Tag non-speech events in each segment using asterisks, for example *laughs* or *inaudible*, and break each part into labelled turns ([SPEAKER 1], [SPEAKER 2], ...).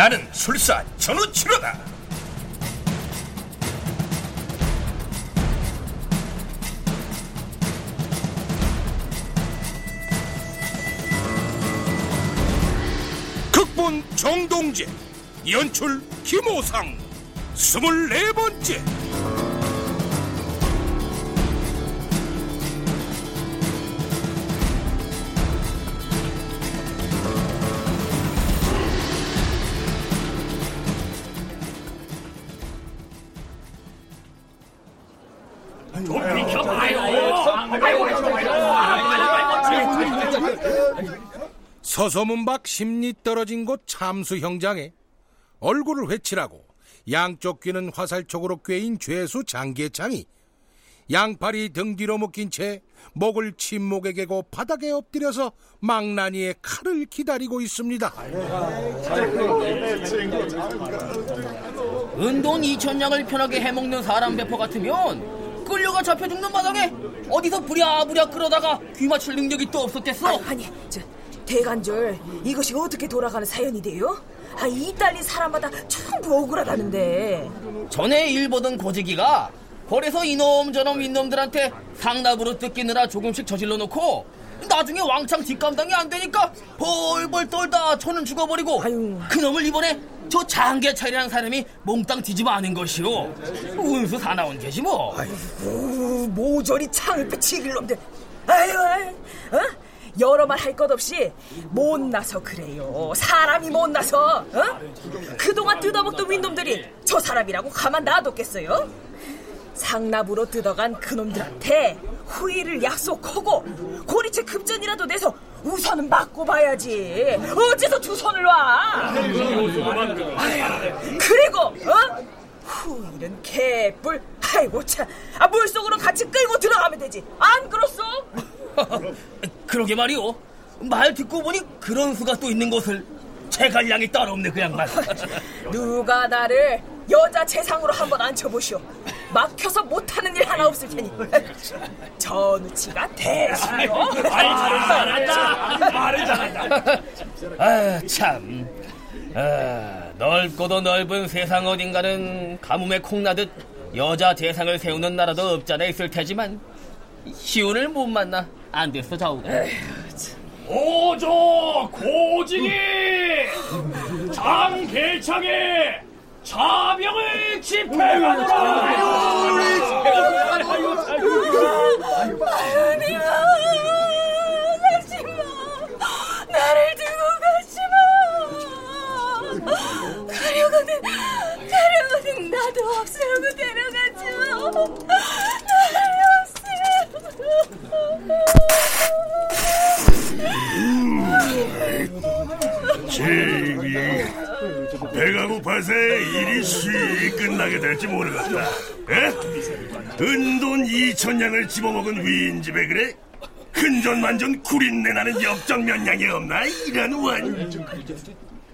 [SPEAKER 1] 나는 술사 전우치로다. 극본 정동재 연출 김호상 스물네 번째 서서문 밖 심리 떨어진 곳 참수 형장에 얼굴을 회칠하고 양쪽 귀는 화살촉으로 꿰인 죄수 장계창이 양팔이 등 뒤로 묶인 채 목을 침목에 개고 바닥에 엎드려서 망나니의 칼을 기다리고 있습니다.
[SPEAKER 2] 은돈 2천냥을 편하게 해먹는 사람 배포 같으면 끌려가 잡혀 죽는 마당에 어디서 부랴부랴 끌어다가 귀 맞출 능력이 또 없었댔어.
[SPEAKER 3] 아니, 아니 저 대간절 이것이 어떻게 돌아가는 사연이 돼요? 아, 이 딸린 사람마다 전부 억울하다는데.
[SPEAKER 2] 전에 일 보던 고지기가 거래서 이놈 저놈 윗놈들한테 상납으로 뜯기느라 조금씩 저질러 놓고 나중에 왕창 뒷감당이 안 되니까 벌벌 떨다 저는 죽어버리고
[SPEAKER 3] 아유.
[SPEAKER 2] 그놈을 이번에 저 장계찰이라는 사람이 몽땅 뒤집어 아는 것이오 운수 사나운 게지 뭐
[SPEAKER 3] 우, 모조리 창을 치길 놈들. 아유, 아유, 어? 여러 말 할 것 없이 못나서 그래요. 사람이 못나서. 어? 그동안 뜯어먹던 윗놈들이 저 사람이라고 가만 놔뒀겠어요? 상납으로 뜯어간 그놈들한테 후일을 약속하고 고리채 급전이라도 내서 우선은 맞고 봐야지. 어째서 두 손을 놔? 아유, 그리고 어? 후일은 개뿔. 아이고 참. 아, 물속으로 같이 끌고 들어가면 되지. 안 그렇소? *laughs*
[SPEAKER 2] 그러게 말이오 말 듣고 보니 그런 수가 또 있는 것을 제갈량이 따로 없네 그 양반 *laughs*
[SPEAKER 3] 누가 나를 여자 재상으로 한번 앉혀보시오. 막혀서 못하는 일 하나 없을 테니. *laughs* 전우치가 대신요.
[SPEAKER 2] 아, 참. 아, 넓고도 넓은 세상 어딘가는 가뭄에 콩나듯 여자 대상을 세우는 나라도 없잖아 있을 테지만 시운을 못 만나 안 됐어.
[SPEAKER 4] 오조 고징이 장계창에 자병을 집행하노라.
[SPEAKER 3] 아니야, 가지마. 나를 두고 가지마. 가려거든, 가려거든 나도 없애고 데려가지마.
[SPEAKER 5] 제비 배가 고파서 일이 쉬 끝나게 될지 모르겠다 에? 은돈 2천냥을 집어먹은 위인집에 그래? 큰전만전 구린내 나는 역정면량이 없나? 이런 원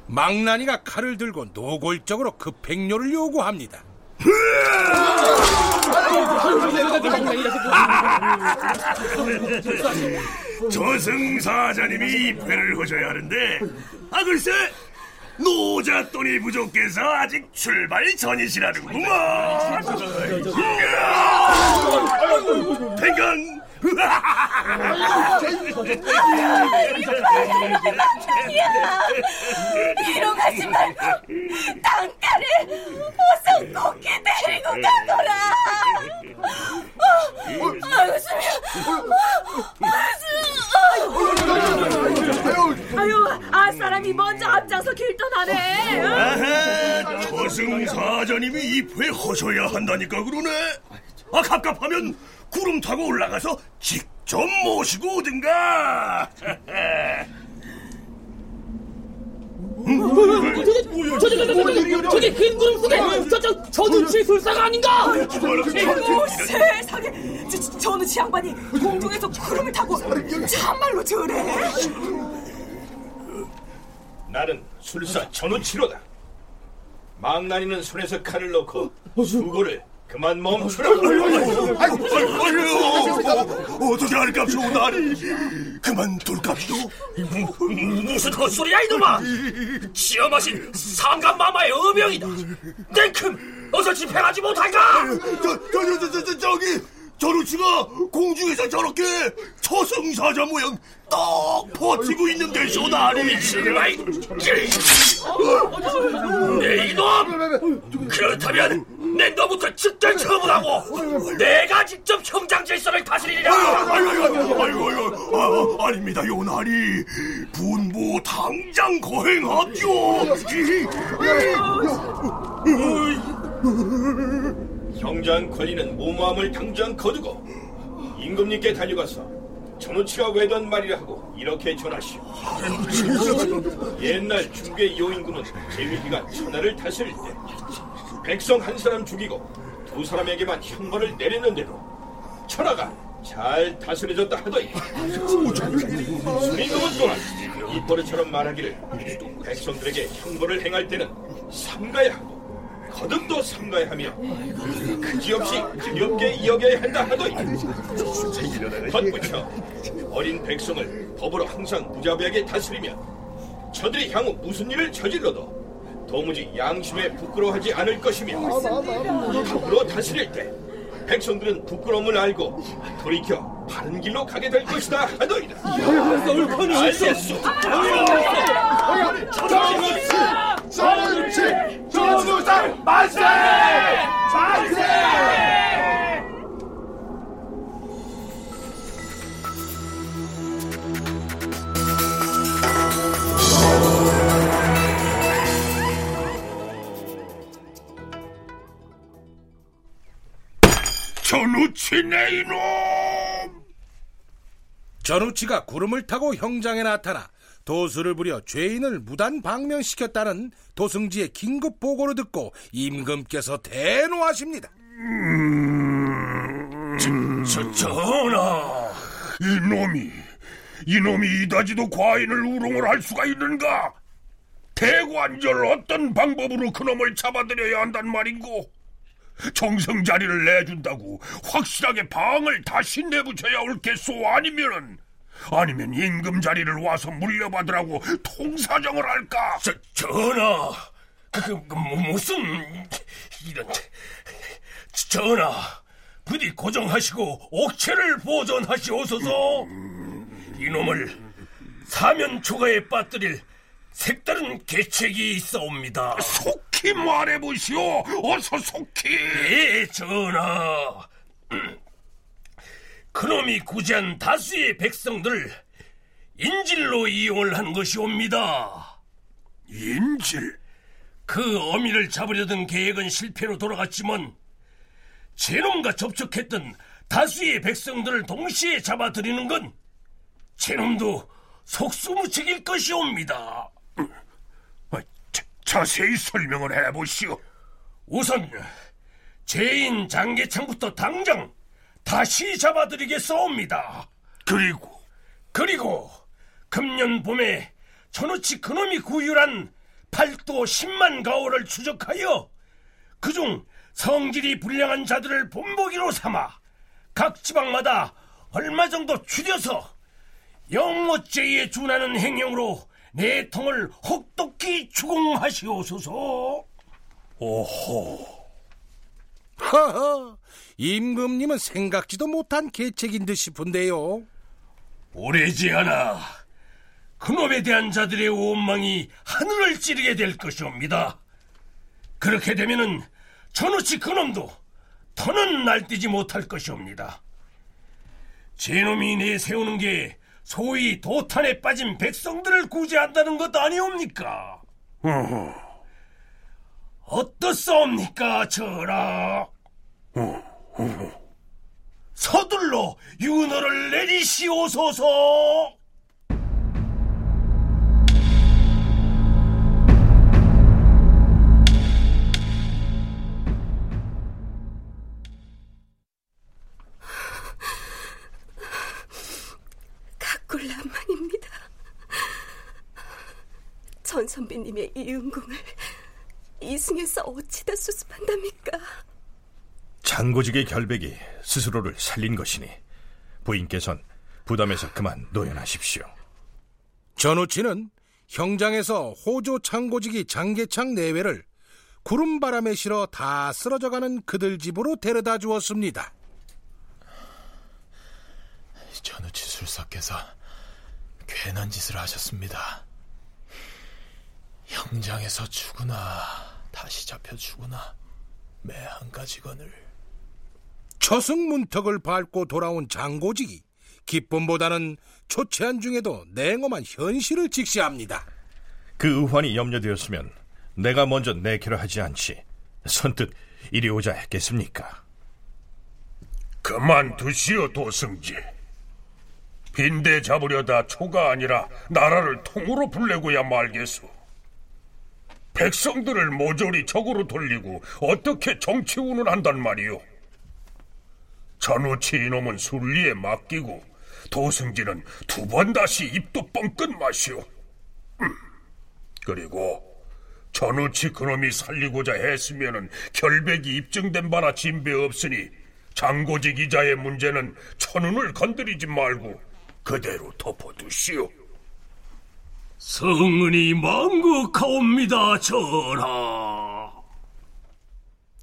[SPEAKER 1] 망나니가 칼을 들고 노골적으로 급행료를 요구합니다.
[SPEAKER 5] 저승사자님이 입회를 하셔야 하는데 아 글쎄 노잣돈이 부족해서 아직 출발 전이시라는구만. 대강.
[SPEAKER 3] 일어나지 말고 땅가를 높게 데리고 가거라. 어, 아유, 수미야. 아유, 아유, 아 사람이 먼저 앞장서 길 떠나네. 어?
[SPEAKER 5] 아하, 저승사자님이 입회 하셔야 한다니까 그러네. 아 갑갑하면 구름 타고 올라가서 직접 모시고 오든가. *laughs*
[SPEAKER 2] 저기 흰 구름 속에 저저 저 눈치 술사가 아닌가?
[SPEAKER 3] 오, 세상에. 저, 저, 전우치 양반이 공중에서 구름을 타고 참말로 저래.
[SPEAKER 1] 나는 술사 전우치로다. 망나니는 손에서 칼을 넣고 수고를
[SPEAKER 5] 그만 멈추라고. 아이고, 아이고, 아이고, 어떻게 할까쇼, 나리. 그만둘까쇼.
[SPEAKER 4] 무슨 헛소리야 이놈아! 시험하신 상감마마의 어명이다. 땡큼 어서 집행하지 못할까?
[SPEAKER 5] 저, 저, 저, 저, 저, 저기, 저루치가 공중에서 저렇게 저승사자 모양 딱 버티고 있는 데, 쇼, 나리.
[SPEAKER 4] 정말 내 이놈! 그렇다면 내 너부터 즉결 처분하고 내가 직접 형장 질서를 다스리리라!
[SPEAKER 5] 아이고, 아이고, 아이고, 아이고, 아, 아닙니다, 요나리. 분부 당장 거행합죠.
[SPEAKER 6] 형장 권리는 무모함을 당장 거두고 임금님께 달려가서 전우치가 외던 말이라 하고 이렇게 전하시오. 옛날 중계 요인군은 재위기간 천하를 다스릴 때 백성 한 사람 죽이고 두 사람에게만 형벌을 내렸는데도 천하가 잘 다스려졌다 하더니 임금은 또한 이 버릇처럼 말하기를 백성들에게 형벌을 행할 때는 삼가야 하고 거듭도 삼가야 하며 그지없이 귀엽게 여겨야 한다 하더니 덧붙여 어린 백성을 법으로 항상 무자비하게 다스리면 저들이 향후 무슨 일을 저질러도 도무지 양심에 부끄러워하지 않을 것이며 법으로 다스릴 때 백성들은 부끄러움을 알고 돌이켜 바른 길로 가게 될 것이다 하더이다 알겠소
[SPEAKER 5] 저루치, 저주상 만세! 만세! 전우치 내 이놈!
[SPEAKER 1] 전우치가 구름을 타고 형장에 나타나 도수를 부려 죄인을 무단 방명시켰다는 도승지의 긴급 보고를 듣고 임금께서 대노하십니다.
[SPEAKER 5] 저, 전하! 이놈이, 이놈이 이다지도 과인을 우롱을 할 수가 있는가? 대관절 어떤 방법으로 그놈을 잡아들여야 한단 말인고? 정성 자리를 내준다고 확실하게 방을 다시 내붙여야 옳겠소 아니면은 아니면 임금 자리를 와서 물려받으라고 통사정을 할까?
[SPEAKER 4] 저, 전하, 그, 그, 뭐, 무슨 이런 전하, 부디 고정하시고 옥체를 보존하시옵소서. 이놈을 사면 초가에 빠뜨릴 색다른 계책이 있어옵니다.
[SPEAKER 5] 속 히 말해보시오 어서 속히
[SPEAKER 4] 예, 전하. 그놈이 구제한 다수의 백성들을 인질로 이용을 한 것이옵니다.
[SPEAKER 5] 인질?
[SPEAKER 4] 그 어미를 잡으려던 계획은 실패로 돌아갔지만 제놈과 접촉했던 다수의 백성들을 동시에 잡아들이는 건 제놈도 속수무책일 것이옵니다.
[SPEAKER 5] 아, 자, 자세히 설명을 해보시오
[SPEAKER 4] 우선 죄인 장계창부터 당장 다시 잡아드리겠사옵니다.
[SPEAKER 5] 그리고
[SPEAKER 4] 그리고 금년 봄에 전우치 그놈이 구휼한 팔도 10만 가오를 추적하여 그중 성질이 불량한 자들을 본보기로 삼아 각 지방마다 얼마 정도 추려서 영모죄에 준하는 행령으로 내 통을 혹독히 추궁하시옵소서.
[SPEAKER 5] 오호
[SPEAKER 1] 하하, 임금님은 생각지도 못한 계책인 듯 싶은데요.
[SPEAKER 4] 오래지 않아 그놈에 대한 자들의 원망이 하늘을 찌르게 될 것이옵니다. 그렇게 되면은 전우치 그놈도 더는 날뛰지 못할 것이옵니다. 제놈이 내세우는 게 소위 도탄에 빠진 백성들을 구제한다는 것 아니옵니까?
[SPEAKER 5] 어허
[SPEAKER 4] 어떻사옵니까, 전하? 서둘러 윤호를 내리시오소서.
[SPEAKER 7] 이 은궁을 이승에서 어찌다 수습한답니까?
[SPEAKER 8] 장고직의 결백이 스스로를 살린 것이니 부인께선 부담에서 그만 노연하십시오.
[SPEAKER 1] 전우치는 형장에서 호조 창고직이 장계창 내외를 구름바람에 실어 다 쓰러져가는 그들 집으로 데려다 주었습니다.
[SPEAKER 9] 전우치 술사께서 괜한 짓을 하셨습니다. 형장에서 죽으나 다시 잡혀 죽으나 매한 가지건을
[SPEAKER 1] 처승문턱을 밟고 돌아온 장고직이 기쁨보다는 초췌한 중에도 냉엄한 현실을 직시합니다.
[SPEAKER 8] 그 의환이 염려되었으면 내가 먼저 내기를 하지 않지 선뜻 이리 오자 했겠습니까?
[SPEAKER 5] 그만두시오 도승지. 빈대 잡으려다 초가 아니라 나라를 통으로 불내고야 말겠소. 백성들을 모조리 적으로 돌리고 어떻게 정치운을 한단 말이오. 전우치 이놈은 순리에 맡기고 도승지는 두번 다시 입도 뻥끗 마시오. 음. 그리고 전우치 그놈이 살리고자 했으면은 결백이 입증된 바나 진배 없으니 장고직 이자의 문제는 천운을 건드리지 말고 그대로 덮어두시오.
[SPEAKER 4] 성은이 망극하옵니다, 전하.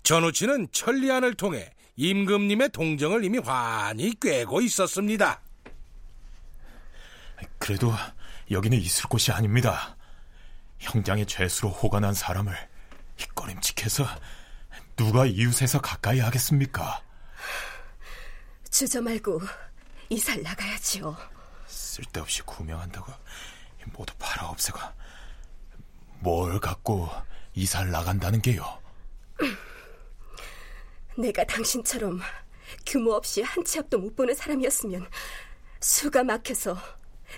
[SPEAKER 1] 전우치는 천리안을 통해 임금님의 동정을 이미 환히 꿰고 있었습니다.
[SPEAKER 9] 그래도 여기는 있을 곳이 아닙니다. 형장의 죄수로 호가난 사람을 꺼림칙해서 누가 이웃에서 가까이 하겠습니까?
[SPEAKER 7] 주저 말고 이살 나가야지요.
[SPEAKER 9] 쓸데없이 구명한다고 모두 팔아 없애고 뭘 갖고 이사를 나간다는 게요?
[SPEAKER 7] 내가 당신처럼 규모 없이 한 치 앞도 못 보는 사람이었으면 수가 막혀서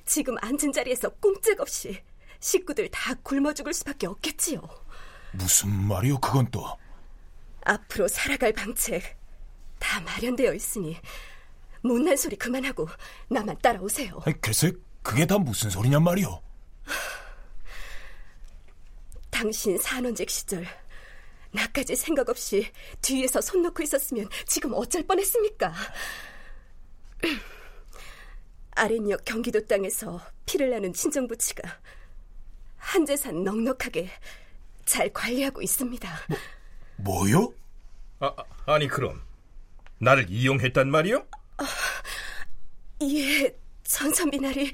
[SPEAKER 7] 지금 앉은 자리에서 꼼짝없이 식구들 다 굶어 죽을 수밖에 없겠지요.
[SPEAKER 9] 무슨 말이요, 그건 또?
[SPEAKER 7] 앞으로 살아갈 방책 다 마련되어 있으니 못난 소리 그만하고 나만 따라오세요.
[SPEAKER 9] 아니, 글쎄, 그게 다 무슨 소리냔 말이오.
[SPEAKER 7] 당신 산원직 시절 나까지 생각 없이 뒤에서 손 놓고 있었으면 지금 어쩔 뻔했습니까? *clears throat* 아랫역 경기도 땅에서 피를 나는 친정부치가 한재산 넉넉하게 잘 관리하고 있습니다.
[SPEAKER 9] 뭐, 뭐요?
[SPEAKER 8] 아, 아니 그럼 나를 이용했단 말이요?
[SPEAKER 7] 아, 예, 전선비나리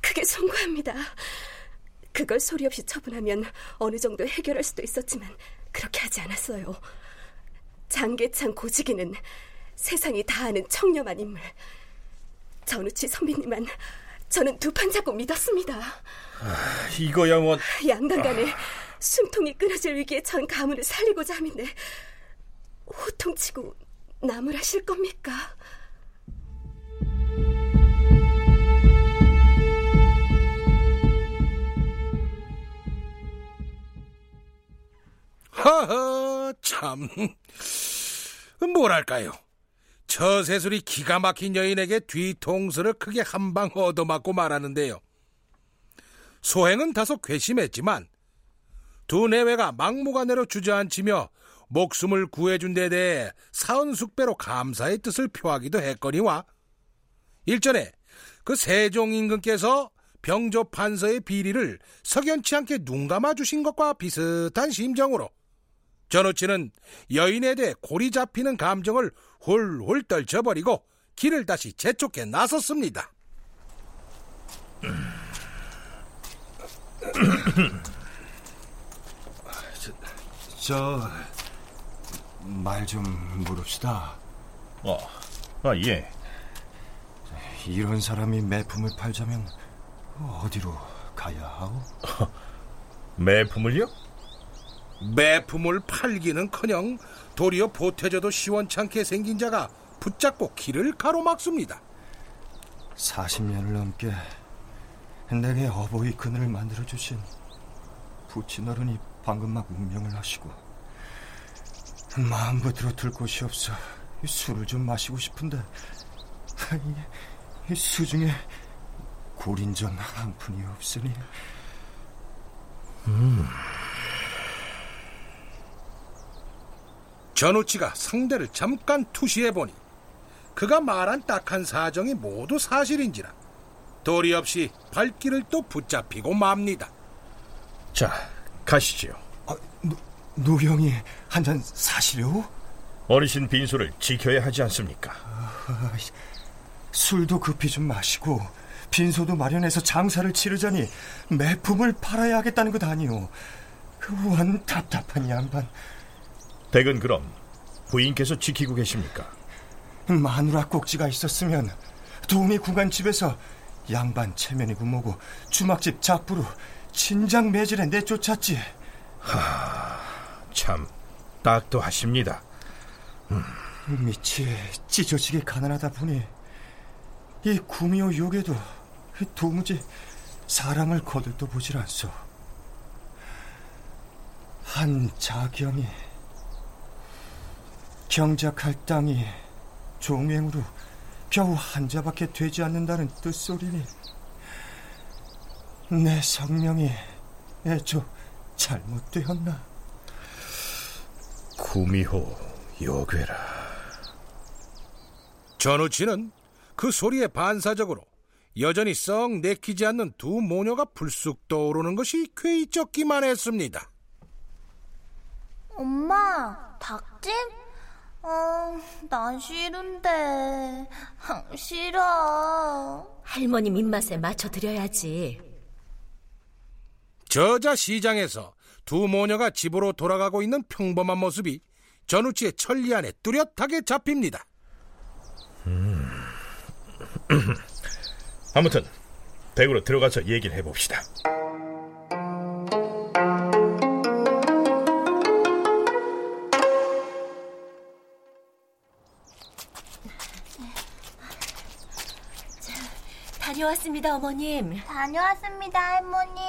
[SPEAKER 7] 크게 송구합니다. 그걸 소리 없이 처분하면 어느 정도 해결할 수도 있었지만 그렇게 하지 않았어요. 장계창 고지기는 세상이 다 아는 청렴한 인물. 전우치 선비님만 저는 두 판 잡고 믿었습니다.
[SPEAKER 8] 아, 이거야 뭐...
[SPEAKER 7] 양당 간에 아... 숨통이 끊어질 위기에 전 가문을 살리고자 함인데 호통치고 나무라실 겁니까?
[SPEAKER 1] 하하, 참. 뭐랄까요. 처세술이 기가 막힌 여인에게 뒤통수를 크게 한 방 얻어맞고 말하는데요. 소행은 다소 괘씸했지만 두 내외가 막무가내로 주저앉히며 목숨을 구해준 데 대해 사은숙배로 감사의 뜻을 표하기도 했거니와 일전에 그 세종 임금께서 병조 판서의 비리를 석연치 않게 눈 감아 주신 것과 비슷한 심정으로 전우치는 여인에 대해 골이 잡히는 감정을 홀홀 떨쳐버리고 길을 다시 재촉해 나섰습니다. *clears throat*
[SPEAKER 10] 저, 말 좀 물읍시다.
[SPEAKER 8] 어, 아, 예.
[SPEAKER 10] 이런 사람이 매품을 팔자면 어디로 가야 하오? *laughs*
[SPEAKER 8] 매품을요?
[SPEAKER 1] 매품을 팔기는커녕 도리어 보태져도 시원찮게 생긴 자가 붙잡고 길을 가로막습니다.
[SPEAKER 10] 40년을 넘게 내게 어버이 그늘을 만들어 주신 부친어른이 방금 막 운명을 하시고 마음부터 들 곳이 없어 술을 좀 마시고 싶은데 수중에 고린전 한 푼이 없으니
[SPEAKER 8] 음...
[SPEAKER 1] 전우치가 상대를 잠깐 투시해보니 그가 말한 딱한 사정이 모두 사실인지라 도리 없이 발길을 또 붙잡히고 맙니다.
[SPEAKER 8] 자, 가시지요.
[SPEAKER 10] 아, 노, 노형이 한 잔 사시려고?
[SPEAKER 8] 어르신 빈소를 지켜야 하지 않습니까?
[SPEAKER 10] 아, 술도 급히 좀 마시고 빈소도 마련해서 장사를 치르자니 매품을 팔아야 하겠다는 것 아니오. 그원 답답한 양반.
[SPEAKER 8] 댁은 그럼 부인께서 지키고 계십니까?
[SPEAKER 10] 마누라 꼭지가 있었으면 도우미 구간 집에서 양반 체면이고 뭐고 주막집 작부로 진작 매질에 내쫓았지.
[SPEAKER 8] 하, 참 딱도 하십니다.
[SPEAKER 10] 음. 밑이 찢어지게 가난하다 보니 이 구미호 욕에도 도무지 사람을 거들떠 보질 않소. 한 자경이 경작할 땅이 종행으로 겨우 한 자밖에 되지 않는다는 뜻소리니 내 성명이 애초 잘못되었나?
[SPEAKER 8] 구미호 요괴라.
[SPEAKER 1] 전우치는 그 소리에 반사적으로 여전히 썩 내키지 않는 두 모녀가 불쑥 떠오르는 것이 괴이적기만 했습니다.
[SPEAKER 11] 엄마, 닭찜? 어, 난 싫은데. 싫어.
[SPEAKER 7] 할머님 입맛에 맞춰드려야지.
[SPEAKER 1] 저자 시장에서 두 모녀가 집으로 돌아가고 있는 평범한 모습이 전우치의 천리 안에 뚜렷하게 잡힙니다.
[SPEAKER 8] 음. *clears throat* 아무튼 댁으로 들어가서 얘기를 해봅시다.
[SPEAKER 7] 다녀왔습니다, 어머님.
[SPEAKER 11] 다녀왔습니다, 할머니.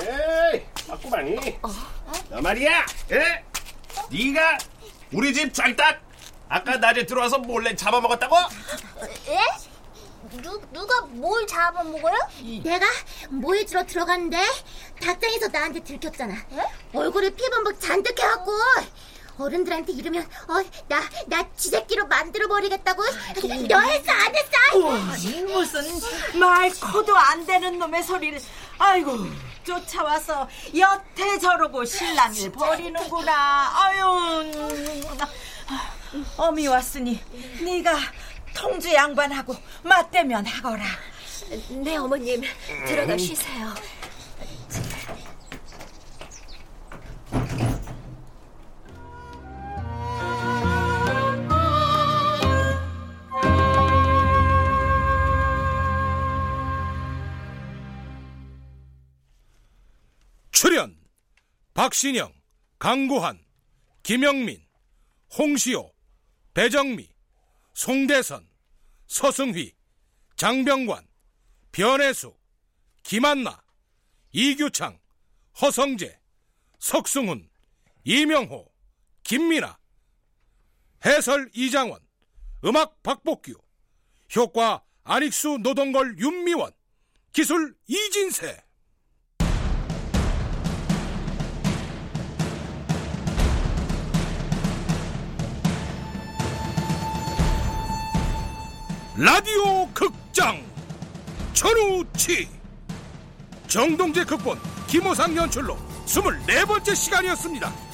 [SPEAKER 12] 에이, 맞구만이. 어? 너 말이야, 에? 네가 우리 집 짤딱 아까 낮에 들어와서 몰래 잡아먹었다고?
[SPEAKER 11] 에? 누, 누가 뭘 잡아먹어요? 내가 모이지로 들어갔는데 닭장에서 나한테 들켰잖아. 에? 얼굴에 피범벅 잔뜩 해갖고 어 른들한테 이러면 어, 나, 나 쥐새끼로 만들어 버리겠다고? 너 했어 안 했어?
[SPEAKER 3] 아니 무슨 말 커도 안 되는 놈의 소리를. 아이고 쫓아와서 여태 저러고 신랑을 버리는구나. 아유 어미 왔으니 네가 통주 양반하고 맞대면 하거라.
[SPEAKER 7] 네 어머님. 들어가 쉬세요
[SPEAKER 1] 박신영, 강구한, 김영민, 홍시호, 배정미, 송대선, 서승휘, 장병관, 변혜수, 김한나, 이규창, 허성재, 석승훈, 이명호, 김민아, 해설 이장원, 음악 박복규, 효과 안익수 노동걸 윤미원, 기술 이진세. 라디오 극장 천우치 정동재 극본 김호상 연출로 24번째 시간이었습니다.